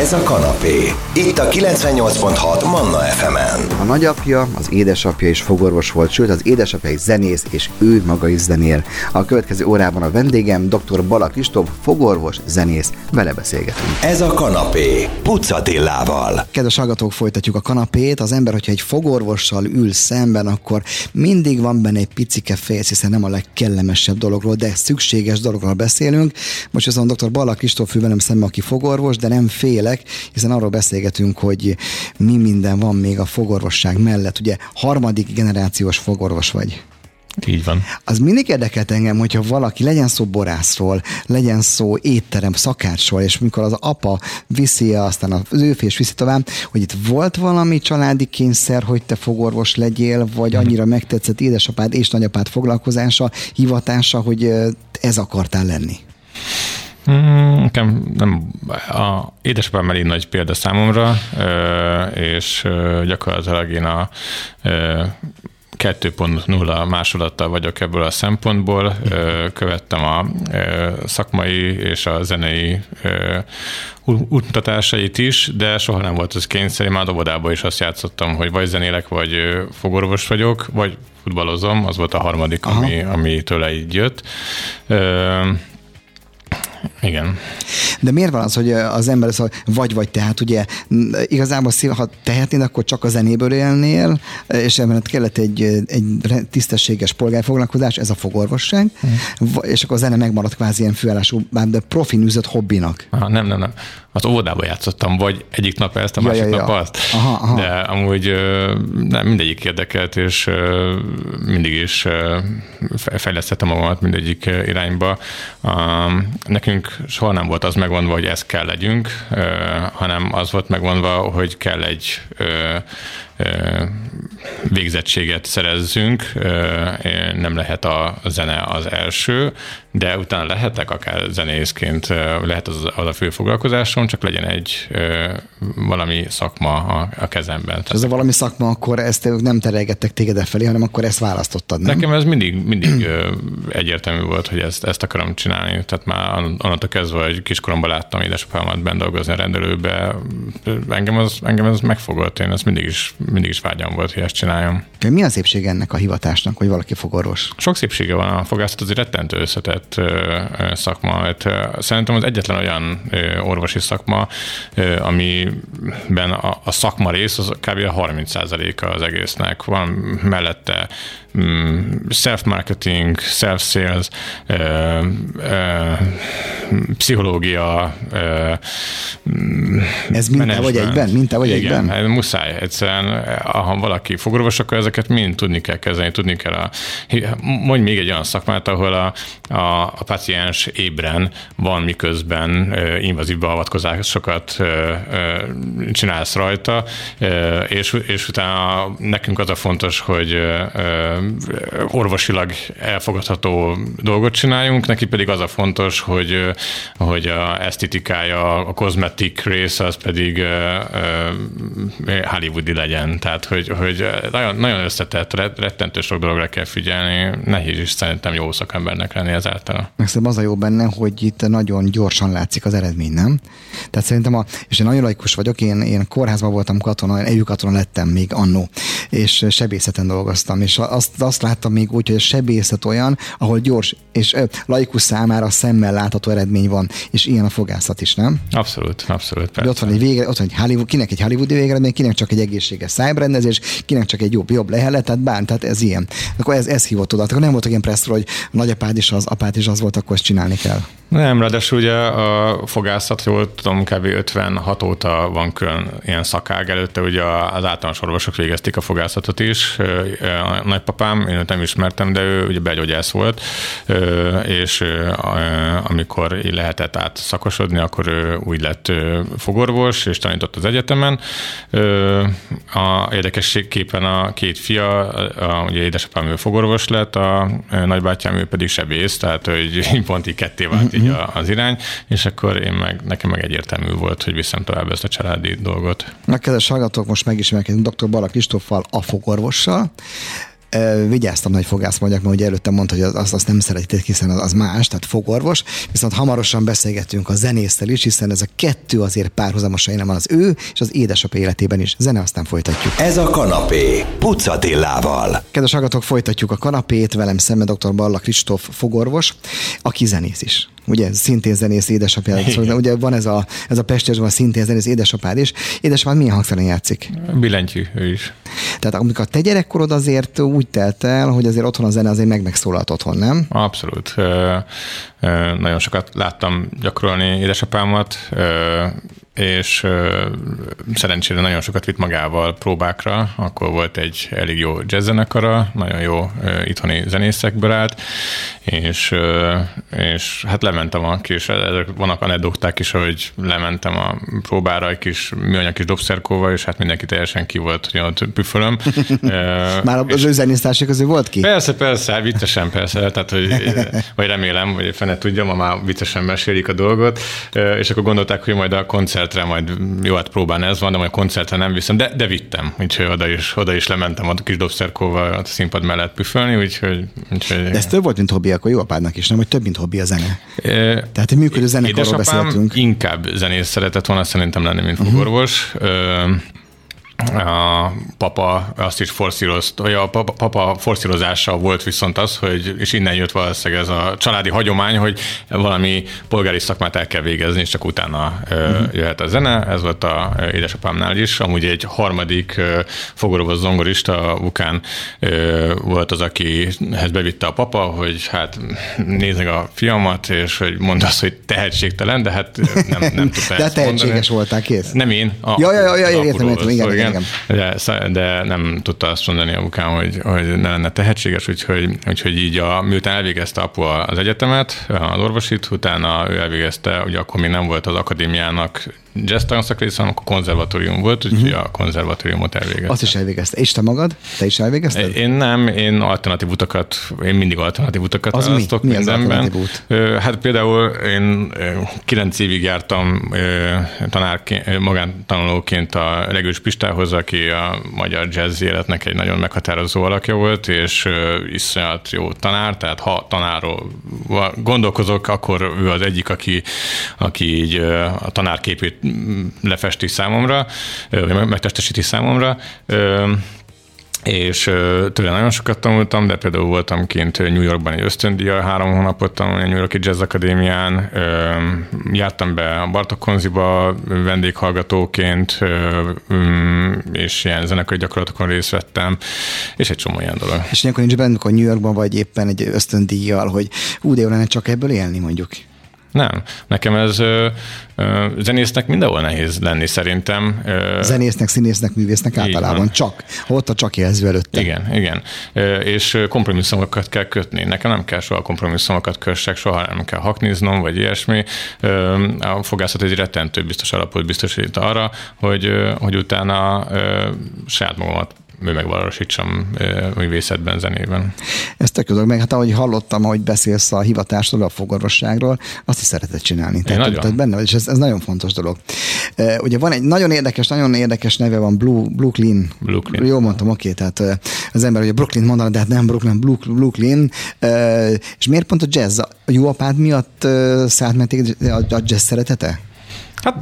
Ez a kanapé. Itt a 98.6 Manna FM-en. A nagyapja, az édesapja is fogorvos volt, sőt az édesapja is zenész, és ő maga is zenél. A következő órában a vendégem dr. Bala Kristóf, fogorvos, zenész, vele beszélgetünk. Ez a kanapé. Pucatillával. Kedves hallgatók, folytatjuk a kanapét. Az ember, hogyha egy fogorvossal ül szemben, akkor mindig van benne egy picike félsz, hiszen nem a legkellemesebb dologról, de szükséges dologról beszélünk. Most azon dr. Bala Kristóf ül velem szemben, aki fogorvos, de nem félek, hiszen arról beszélgetünk, hogy mi minden van még a fogorvosság mellett. Ugye harmadik generációs fogorvos vagy. Így van. Az mindig érdekelt engem, hogyha valaki legyen szó borászról, legyen szó étterem szakácsról, és mikor az apa viszi, aztán az ő fés viszi tovább, hogy itt volt valami családi kényszer, hogy te fogorvos legyél, vagy annyira megtetszett édesapád és nagyapád foglalkozása, hivatása, hogy ez akartál lenni. Mm, Nekem nem, a édesapám elég nagy példa számomra, és gyakorlatilag én a ö, 2.0 másolattal vagyok ebből a szempontból. Követtem a szakmai és a zenei útmutatásait is, de soha nem volt ez kényszer. Én már óvodában is azt játszottam, hogy vagy zenélek, vagy fogorvos vagyok, vagy futballozom, az volt a harmadik, ami, ami tőle így jött. Igen. De miért van az, hogy az ember szóval vagy-vagy, tehát ugye igazából ha tehetnéd, akkor csak a zenéből élnél, és ebben kellett egy, egy tisztességes polgárfoglalkozás, ez a fogorvosság, Va- és akkor a zene megmaradt kvázi ilyen főállású, de profin üzött hobbinak. Aha, nem, nem, nem. Az óvodában játszottam, vagy egyik nap ezt, a Ja, másik ja, ja. nap azt. Aha, aha. De amúgy nem, mindegyik érdekelt, és mindig is fejlesztettem magamat mindegyik irányba. Um, Nekünk soha nem volt az megmondva, hogy ezt kell legyünk, hanem az volt megmondva, hogy kell egy végzettséget szerezzünk, nem lehet a zene az első, de utána lehetek akár zenészként, lehet az, az a fő foglalkozásom, csak legyen egy valami szakma a, a kezemben. Ez a valami szakma, akkor ezt ők nem terelgettek téged felé, hanem akkor ezt választottad, nem? Nekem ez mindig, mindig egyértelmű volt, hogy ezt, ezt akarom csinálni. Tehát már onnantól kezdve, hogy kiskoromban láttam édesapámat bent dolgozni a rendelőbe, engem az, engem ez megfogott. Én ez mindig is, mindig is vágyam volt, hogy ezt csináljam. Mi a szépség ennek a hivatásnak, hogy valaki fogorvos? Sok szépsége van a fogászat, azért rettentő összetett szakma. Hát, szerintem az egyetlen olyan orvosi szakma, amiben a, a szakma rész az kb. a 30%-a az egésznek. Van mellette mm, self-marketing, self-sales, ö, pszichológia, ö, Ez minta vagy egyben? Minta vagy Igen, egyben? hát muszáj. Egyszerűen, ha valaki fogorvos, akkor ezeket mind tudni kell kezelni, tudni kell a... Mondj még egy olyan szakmát, ahol a, a, a paciens ébren van, miközben ö, invazív beavatkozásokat ö, csinálsz rajta, és, és utána nekünk az a fontos, hogy orvosilag elfogadható dolgot csináljunk, neki pedig az a fontos, hogy, hogy a esztetikája, a kozmetik része az pedig hollywoodi legyen. Tehát, hogy, hogy nagyon, nagyon összetett, ret- rettentő sok dologra kell figyelni. Nehéz is szerintem jó szakembernek lenni ezáltal. Meg szerintem az a jó benne, hogy itt nagyon gyorsan látszik az eredmény, nem? Tehát szerintem, a, és én nagyon laikus vagyok, én, én kórházban voltam katona, én katona lettem még annó, és sebészeten dolgoztam, és azt, azt láttam még úgy, hogy a sebészet olyan, ahol gyors és laikus számára szemmel látható eredmény van, és ilyen a fogászat is, nem? Abszolút, abszolút. Persze. ott van egy vége, ott van egy Hollywood, kinek egy hollywoodi végeredmény, kinek csak egy egészséges szájbrendezés, kinek csak egy jobb, jobb lehelet, tehát bán, tehát ez ilyen. Akkor ez, ez hívott oda. Akkor nem voltak ilyen presszor, hogy nagyapád is az, apád is az volt, akkor ezt csinálni kell. Nem, ráadásul ugye a fogászat, jól tudom, kb. 56 óta van külön ilyen szakág. Előtte ugye az általános orvosok végezték a fogászatot is. A nagypapám, én őt nem ismertem, de ő ugye belgyógyász volt, és amikor lehetett át szakosodni, akkor ő úgy lett fogorvos, és tanított az egyetemen. A érdekességképpen a két fia, a, ugye édesapám ő fogorvos lett, a nagybátyám ő pedig sebész, tehát hogy pont így ketté vált így az irány, és akkor én meg, nekem meg egyértelmű volt, hogy viszem tovább ezt a családi dolgot. Na, kedves hallgatók, most megismerkedünk dr. Balak Kristóffal, a fogorvossal. Vigyáztam nagy fogász mondjak, mert ugye előtte mondta, hogy azt, azt nem szeretitek, hiszen az, az más, tehát fogorvos. Viszont hamarosan beszélgetünk a zenésztel is, hiszen ez a kettő azért párhuzamosan jelen van az ő és az édesapja életében is. Zene, aztán folytatjuk. Ez a kanapé, Pucatillával. Kedves hallgatók, folytatjuk a kanapét, velem szemben dr. Balla Kristóf fogorvos, aki zenész is ugye szintén zenész édesapja, szóval, ugye van ez a, ez a van szintén zenész édesapád is. Édesapád milyen hangszeren játszik? Billentyű, ő is. Tehát amikor te gyerekkorod azért úgy telt el, hogy azért otthon a zene azért meg megszólalt otthon, nem? Abszolút. Nagyon sokat láttam gyakorolni édesapámat, ö, és szerencsére nagyon sokat vitt magával próbákra, akkor volt egy elég jó jazzzenekara, nagyon jó itthoni zenészekből állt, és, és hát lementem a kis, ezek vannak anekdoták is, hogy lementem a próbára egy kis műanyag kis dobszerkóval, és hát mindenki teljesen ki volt, hogy ott püfölöm. Már az ő zenésztársai közül volt ki? Persze, persze, viccesen persze, tehát hogy, vagy remélem, hogy fene tudja, ma már viccesen mesélik a dolgot, és akkor gondolták, hogy majd a koncertre majd jó, hát próbán ez van, de majd koncertre nem viszem, de, de vittem, úgyhogy oda is, oda is lementem a kis dobszerkóval a színpad mellett püfölni, úgyhogy... úgyhogy de ez több volt, mint hobbi, akkor jó apádnak is, nem, hogy több, mint hobbi a zene. E, Tehát egy működő zenekarról beszéltünk. inkább zenész szeretett volna szerintem lenni, mint fogorvos. Uh-huh a papa azt is forszírozta, a papa, papa forszírozása volt viszont az, hogy, és innen jött valószínűleg ez a családi hagyomány, hogy valami polgári szakmát el kell végezni, és csak utána uh-huh. jöhet a zene. Ez volt a édesapámnál is. Amúgy egy harmadik fogorvos zongorista, Vukán volt az, akihez bevitte a papa, hogy hát nézzük a fiamat, és hogy mondd azt, hogy tehetségtelen, de hát nem, nem tudta De tehetséges mondani. voltál, kész? Nem én. A, ja, ja, ja, ja értem, értem, igen, igen, igen. De, de nem tudta azt mondani apukám, hogy, hogy ne lenne tehetséges, úgyhogy, úgyhogy így a, miután elvégezte apu az egyetemet, az orvosit, utána ő elvégezte, ugye akkor még nem volt az akadémiának jazz tanszakrész, hanem akkor konzervatórium volt, úgyhogy uh-huh. a konzervatóriumot elvégezte. Azt is elvégezte. És te magad? Te is elvégezted? Én nem, én alternatív utakat, én mindig alternatív utakat az választok mi? mi mindenben. Az út? Hát például én kilenc évig jártam tanárként, magántanulóként a Legős Pistához, aki a magyar jazz életnek egy nagyon meghatározó alakja volt, és iszonyat jó tanár, tehát ha tanáról gondolkozok, akkor ő az egyik, aki, aki így a tanárképét lefesti számomra, vagy megtestesíti számomra és tőle nagyon sokat tanultam, de például voltam kint New Yorkban egy ösztöndíjjal, három hónapot tanulni a New Yorki Jazz Akadémián, jártam be a Bartok Konziba vendéghallgatóként, mm, és ilyen zenekari gyakorlatokon részt vettem, és egy csomó ilyen dolog. És ilyenkor nincs benne, amikor New Yorkban vagy éppen egy ösztöndíjjal, hogy ú, de jó lenne csak ebből élni mondjuk. Nem. Nekem ez ö, ö, zenésznek mindenhol nehéz lenni szerintem. Ö, zenésznek, színésznek, művésznek általában van. csak. Ott a csak jelző előtte. Igen, igen. Ö, és kompromisszumokat kell kötni. Nekem nem kell soha kompromisszumokat kössek, soha nem kell hakniznom, vagy ilyesmi. Ö, a fogászat egy rettentő biztos alapot biztosít arra, hogy, hogy utána ö, saját magamat megvalósítsam művészetben, zenében. Ezt tök meg, hát ahogy hallottam, hogy beszélsz a hivatásról, a fogorvosságról, azt is szeretett csinálni. Tehát, nagyon. tehát benne vagy, és ez, ez nagyon fontos dolog. Ugye van egy nagyon érdekes, nagyon érdekes neve van, Blue, Blue Clean. Blue Clean. Jól mondtam, oké, tehát az ember ugye Brooklyn mondaná, de hát nem Brooklyn, Blue, Blue Clean. És miért pont a jazz? A jó apád miatt szállt meg a jazz szeretete? Hát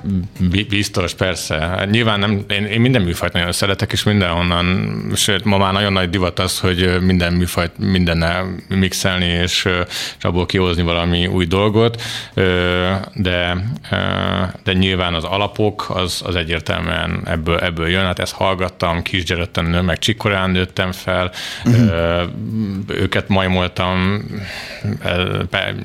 biztos, persze. Nyilván nem, én, én minden műfajt nagyon szeretek, és mindenhonnan, sőt, ma már nagyon nagy divat az, hogy minden műfajt mindennel mixelni, és, és abból kihozni valami új dolgot, de, de nyilván az alapok az, az egyértelműen ebből, ebből jön. Hát ezt hallgattam, kisgyeretten, meg csikorán nőttem fel, uh-huh. őket majmoltam,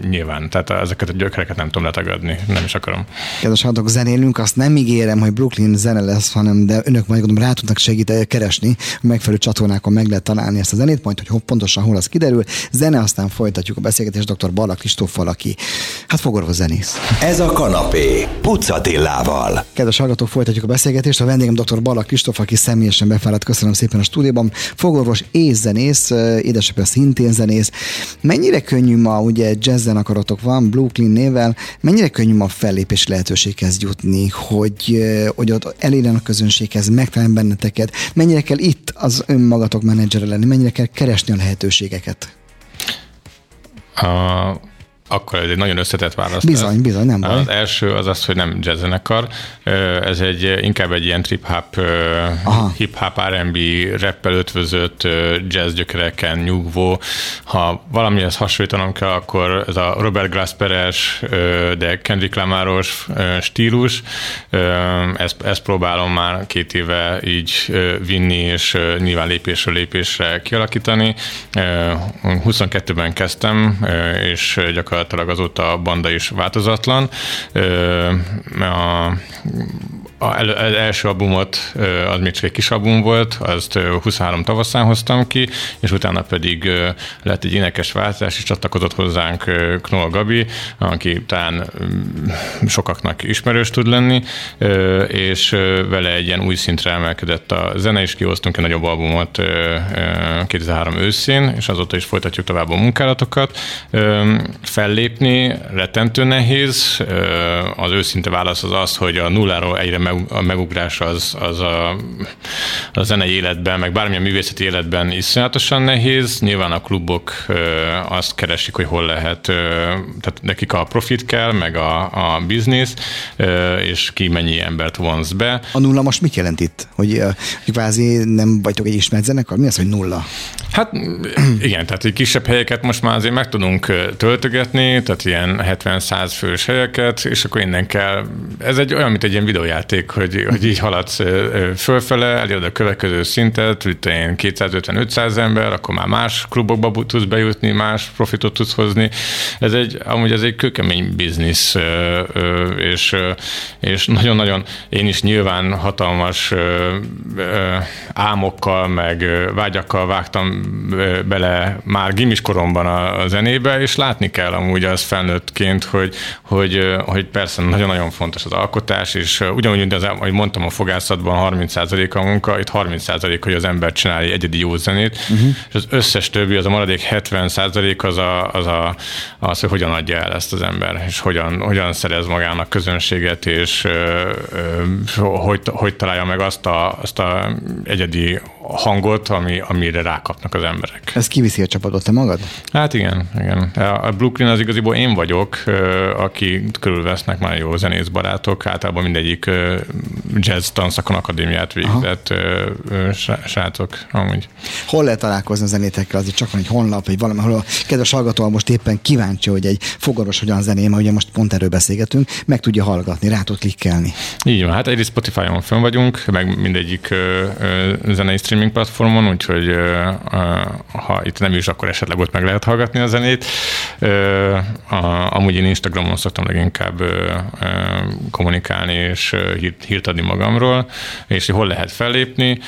nyilván, tehát ezeket a gyökereket nem tudom letagadni, nem is akarom. Kedves hallgatók, zenélünk, azt nem ígérem, hogy Brooklyn zene lesz, hanem de önök majd gondolom rá tudnak segíteni keresni, a megfelelő csatornákon meg lehet találni ezt a zenét, majd hogy pontosan hol az kiderül. Zene, aztán folytatjuk a beszélgetést dr. Balak Kristóffal, aki hát fogorvos zenész. Ez a kanapé, Pucatillával. Kedves hallgatók, folytatjuk a beszélgetést. A vendégem dr. Balak Kristóf, aki személyesen befáradt, köszönöm szépen a stúdióban. Fogorvos és zenész, édesapja szintén zenész. Mennyire könnyű ma, ugye jazzen akaratok van, Clean nével, mennyire könnyű ma fellépési lehetőséghez közönséghez jutni, hogy, hogy ott elérjen a közönséghez, megtalálni benneteket? Mennyire kell itt az önmagatok menedzsere lenni? Mennyire kell keresni a lehetőségeket? A akkor ez egy nagyon összetett válasz. Bizony, bizony, nem baj. Az első az az, hogy nem jazz zenekar, ez egy inkább egy ilyen trip-hop, hip-hop, R&B, rappel ötvözött jazz gyökereken nyugvó. Ha valamihez hasonlítanom kell, akkor ez a Robert Glasperes, de Kendrick Lamaros stílus, ezt, ezt próbálom már két éve így vinni, és nyilván lépésről lépésre kialakítani. 22-ben kezdtem, és gyakorlatilag gyakorlatilag azóta a banda is változatlan. A, az első albumot, az még csak egy kis album volt, azt 23 tavaszán hoztam ki, és utána pedig lett egy énekes változás, és csatlakozott hozzánk Knoll Gabi, aki talán sokaknak ismerős tud lenni, és vele egy ilyen új szintre emelkedett a zene, és kihoztunk egy nagyobb albumot 2003 őszén, és azóta is folytatjuk tovább a munkálatokat. Fellépni rettentő nehéz, az őszinte válasz az az, hogy a nulláról egyre meg a megugrás az, az a, a zenei életben, meg bármilyen művészeti életben iszonyatosan nehéz. Nyilván a klubok azt keresik, hogy hol lehet, tehát nekik a profit kell, meg a, a biznisz, és ki mennyi embert vonz be. A nulla most mit jelent itt? Hogy, hogy kvázi nem vagytok egy ismert zenekar? Mi az, hogy nulla? Hát igen, tehát egy kisebb helyeket most már azért meg tudunk töltögetni, tehát ilyen 70-100 fős helyeket, és akkor innen kell, ez egy olyan, mint egy ilyen videójáték, játék, hogy, hogy így haladsz fölfele, eléred a következő szintet, itt én 250-500 ember, akkor már más klubokba tudsz bejutni, más profitot tudsz hozni. Ez egy, amúgy ez egy kőkemény biznisz, és, és nagyon-nagyon én is nyilván hatalmas álmokkal, meg vágyakkal vágtam bele már gimis koromban a, zenébe, és látni kell amúgy az felnőttként, hogy, hogy, hogy persze nagyon-nagyon fontos az alkotás, és ugyanúgy, mint az, ahogy mondtam, a fogászatban 30% a munka, itt 30% hogy az ember csinálja egyedi jó zenét, uh-huh. és az összes többi, az a maradék 70% az, a, az, a, az, hogy hogyan adja el ezt az ember, és hogyan, hogyan szerez magának közönséget, és ö, ö, hogy, hogy találja meg azt a, azt a egyedi hangot, ami, amire rákapnak az emberek. Ez kiviszi a csapatot, te magad? Hát igen, igen. A Brooklyn az igaziból én vagyok, aki körülvesznek már jó zenész barátok, általában mindegyik jazz tanszakon akadémiát végzett Aha. srácok amúgy. Hol lehet találkozni a zenétekkel? Azért csak van egy honlap, vagy valami, ahol a kedves hallgató most éppen kíváncsi, hogy egy fogaros hogyan zeném, mert ugye most pont erről beszélgetünk, meg tudja hallgatni, rá tud klikkelni. Így van, hát egyrészt Spotify-on fönn vagyunk, meg mindegyik zenei streaming platformon, úgyhogy ha itt nem is, akkor esetleg ott meg lehet hallgatni a zenét. Amúgy én Instagramon szoktam leginkább kommunikálni és hírt adni magamról, és hol lehet fellépni.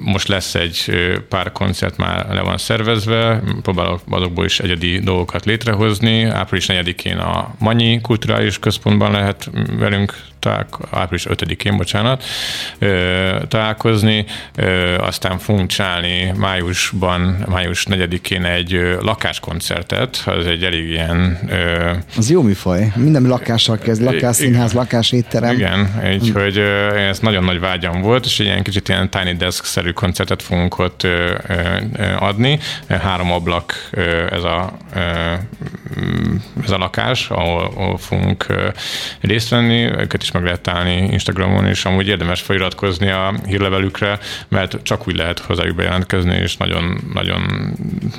Most lesz egy pár koncert már le van szervezve, próbálok azokból is egyedi dolgokat létrehozni. Április 4-én a Manyi Kulturális Központban lehet velünk találko- április 5-én, bocsánat, találkozni, aztán fogunk csinálni májusban, május 4-én egy lakáskoncertet, az egy elég ilyen... Az jó műfaj, minden lakással kezd, lakásszínház, lakásétterem. Igen, így, hogy ez nagyon nagy vágyam volt, és ilyen kicsit ilyen Tiny Desk-szerű koncertet fogunk ott adni. Három ablak ez a, ez a lakás, ahol, ahol fogunk részt venni, őket is meg lehet találni Instagramon, és amúgy érdemes feliratkozni a hírlevelükre, mert csak úgy lehet hozzájuk bejelentkezni, és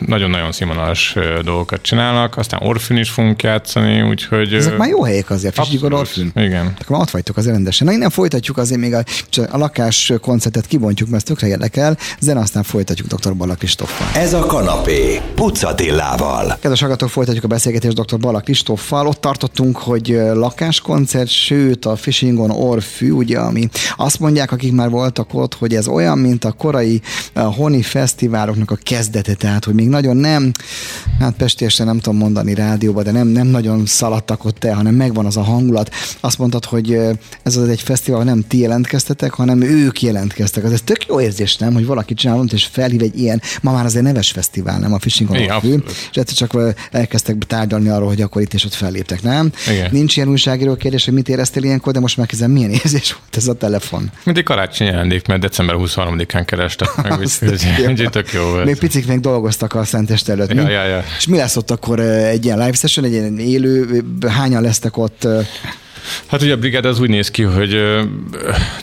nagyon-nagyon színvonalas dolgokat csinálnak. Aztán Orfűn is fogunk játszani, úgyhogy... Ezek már jó helyek azért, Fisgyigor Orfűn. Igen. Akkor ott vagytok az rendesen. Na, innen folytatjuk azért még a, a lakás koncertet kibontjuk, mert ez tökre érdekel, zen aztán folytatjuk dr. Balak Kristoffal. Ez a kanapé, Pucatillával. Kedves hallgatók, folytatjuk a beszélgetést dr. Balak Kristoffal. Ott tartottunk, hogy lakáskoncert, sőt a Fishingon Orfű, ugye, ami azt mondják, akik már voltak ott, hogy ez olyan, mint a korai honi fesztiváloknak a kezdete, tehát, hogy még nagyon nem, hát pestésen nem tudom mondani rádióban, de nem, nem nagyon szaladtak ott el, hanem megvan az a hangulat. Azt mondtad, hogy ez az egy fesztivál nem ti jelentkeztetek, hanem ők jelentkeztek. Az ez tök jó érzés, nem, hogy valaki csinál és felhív egy ilyen, ma már azért neves fesztivál, nem a Fishing on abszolút. és egyszer csak elkezdtek tárgyalni arról, hogy akkor itt és ott felléptek, nem? Igen. Nincs ilyen újságíró kérdés, hogy mit éreztél ilyenkor, de most kezdem, milyen érzés volt ez a telefon. Mint egy karácsonyi ajándék, mert december 23-án kerestek meg, úgyhogy tök jó volt. Még picik még dolgoztak a Szentest előtt. Ja, mi? ja, ja. És mi lesz ott akkor egy ilyen live session, egy ilyen élő, hányan lesztek ott? Hát ugye a brigád az úgy néz ki, hogy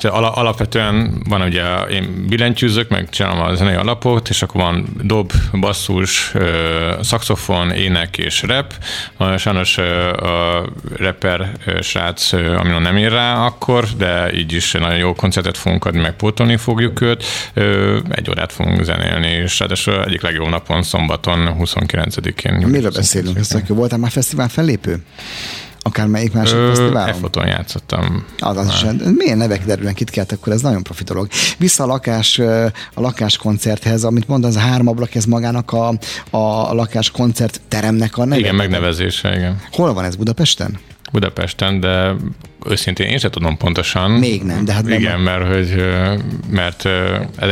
ala- alapvetően van ugye én billentyűzök, meg csinálom a zenei alapot, és akkor van dob, basszus, szaxofon, ének és rap. Ö, Sajnos a rapper srác, ö, amin nem ér rá akkor, de így is nagyon jó koncertet fogunk adni, meg pótolni fogjuk őt. Egy órát fogunk zenélni, és ráadásul egyik legjobb napon, szombaton, 29-én. Miről beszélünk? Ez tök jó. Voltál már fesztivál fellépő? Akár melyik másik Ö, fesztiválon? F-foton játszottam. Az, az is, milyen nevek derülnek itt kelt, akkor ez nagyon profi dolog. Vissza a lakás, a lakáskoncerthez, amit mondasz, a három ablak, ez magának a, a lakáskoncert teremnek a neve? Igen, megnevezése, igen. Hol van ez, Budapesten? Budapesten, de őszintén én sem tudom pontosan. Még nem, de hát nem- Igen, mert, hogy, mert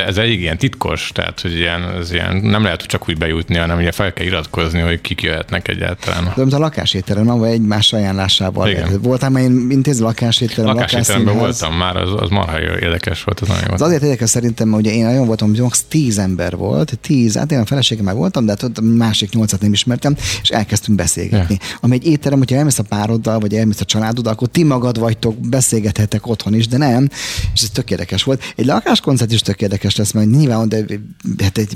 ez, egy ilyen titkos, tehát hogy ilyen, ez ilyen, nem lehet csak úgy bejutni, hanem ugye fel kell iratkozni, hogy kik jöhetnek egyáltalán. De mint a lakásétterem, ahol egymás ajánlásával. Igen. Voltál már én intéző lakásétterem, lakásszínház? voltam már, az, az marha érdekes volt, az nagyon. Az azért érdekes szerintem, ugye én olyan voltam, hogy max. tíz ember volt, tíz, hát én a feleségem már voltam, de hát ott másik nyolcat nem ismertem, és elkezdtünk beszélgetni. Ja. Ami egy étterem, hogyha elmész a pároddal, vagy elmész a családoddal, akkor ti magad vagytok, beszélgethetek otthon is, de nem, és ez tök érdekes volt. Egy lakáskoncert is tök érdekes lesz, mert nyilván de hát egy,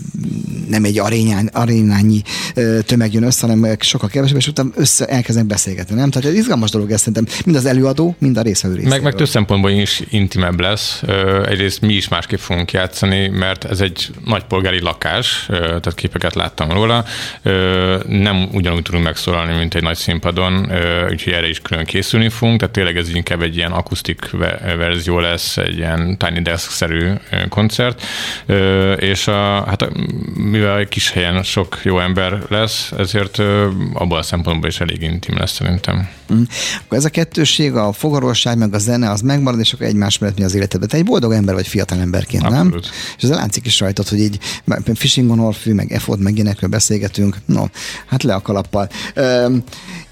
nem egy arénán, arénányi ö, tömeg jön össze, hanem sokkal kevesebb, és utána össze elkezdenek beszélgetni, nem? Tehát egy izgalmas dolog ez szerintem, mind az előadó, mind a részvevő Meg, meg részéről. több szempontból is intimebb lesz. Egyrészt mi is másképp fogunk játszani, mert ez egy nagy polgári lakás, tehát képeket láttam róla. Nem ugyanúgy tudunk megszólalni, mint egy nagy színpadon, úgyhogy erre is külön készülni fogunk, tehát tényleg ez inkább egy ilyen akusztik ve- verzió lesz, egy ilyen Tiny Desk-szerű koncert, és a, hát mivel egy kis helyen sok jó ember lesz, ezért ö, abból a szempontból is elég intim lesz szerintem. Mm. Akkor ez a kettősség, a fogarosság, meg a zene, az megmarad, és akkor egymás mellett mi az életedben. Te egy boldog ember vagy fiatal emberként, nem? Abszolút. És ez látszik is rajtad, hogy így fishing on orfű, meg effort, meg ilyenekről beszélgetünk. No, hát le a kalappal. Öm,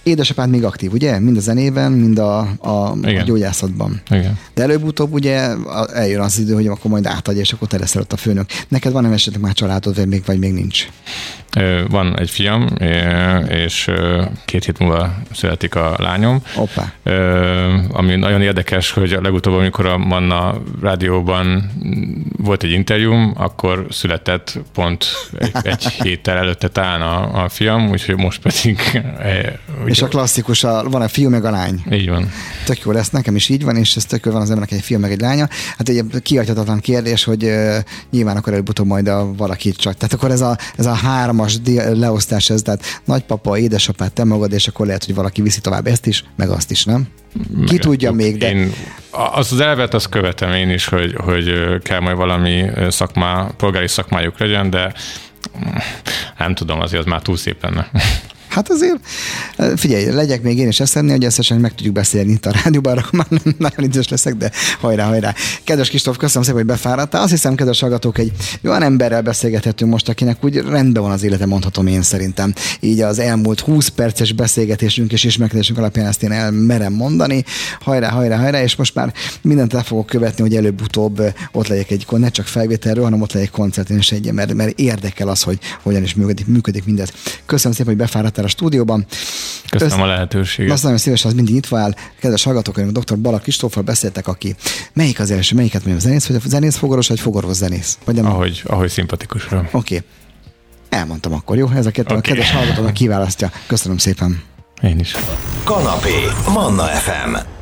édesapád még aktív, ugye? Mind a zenében, mind a, a, a Igen. gyógyászatban. Igen. De előbb-utóbb ugye a- eljön az idő, hogy akkor majd átadja, és akkor te leszel ott a főnök. Neked van esetleg már családod, vagy még, vagy még nincs? Van egy fiam, és két hét múlva születik a lányom. Ö, Ami nagyon érdekes, hogy a legutóbb, amikor a Manna rádióban volt egy interjúm, akkor született pont egy, egy héttel előtte talán a, a fiam, úgyhogy most pedig... e, És a klasszikus, a, van a fiú meg a lány. Így van. Tök jó lesz, nekem is így van, és ez tök jó van az embernek egy fiú meg egy lánya. Hát egy kihagyhatatlan kérdés, hogy nyilván akkor előbb-utóbb majd a valaki csak. Tehát akkor ez a, ez a hármas di- leosztás, ez tehát nagypapa, édesapád, te magad, és akkor lehet, hogy valaki viszi tovább ezt is, meg azt is, nem? Ki tudja még, de Én azt az elvet azt követem én is, hogy, hogy kell majd valami szakmá, polgári szakmájuk legyen, de nem tudom, azért az már túl szép lenne. Hát azért, figyelj, legyek még én is eszenni, hogy összesen meg tudjuk beszélni itt a rádióban, akkor már nem nagyon idős leszek, de hajrá, hajrá. Kedves Kristóf, köszönöm szépen, hogy befáradtál. Azt hiszem, kedves hallgatók, egy olyan emberrel beszélgethetünk most, akinek úgy rendben van az élete, mondhatom én szerintem. Így az elmúlt 20 perces beszélgetésünk és ismerkedésünk alapján ezt én elmerem mondani. Hajrá, hajrá, hajrá, és most már mindent el fogok követni, hogy előbb-utóbb ott legyek egy, ne csak felvételről, hanem ott legyek koncerten is egy, mert, mert érdekel az, hogy hogyan is működik, működik mindez. Köszönöm szépen, hogy befáradtál a stúdióban. Köszönöm Össz- a lehetőséget. azt nagyon szívesen, az mindig nyitva áll. Kedves hallgatók, a dr. Balak Kristóffal beszéltek, aki melyik az első, melyiket mondjam, zenész, vagy zenész fogoros, vagy fogorvos zenész? Vagy nem? Ahogy, ahogy szimpatikusra. Oké. Okay. Elmondtam akkor, jó? Ez a kettő, okay. a Oké. kedves hallgatónak kiválasztja. Köszönöm szépen. Én is. Kanapé. Manna FM.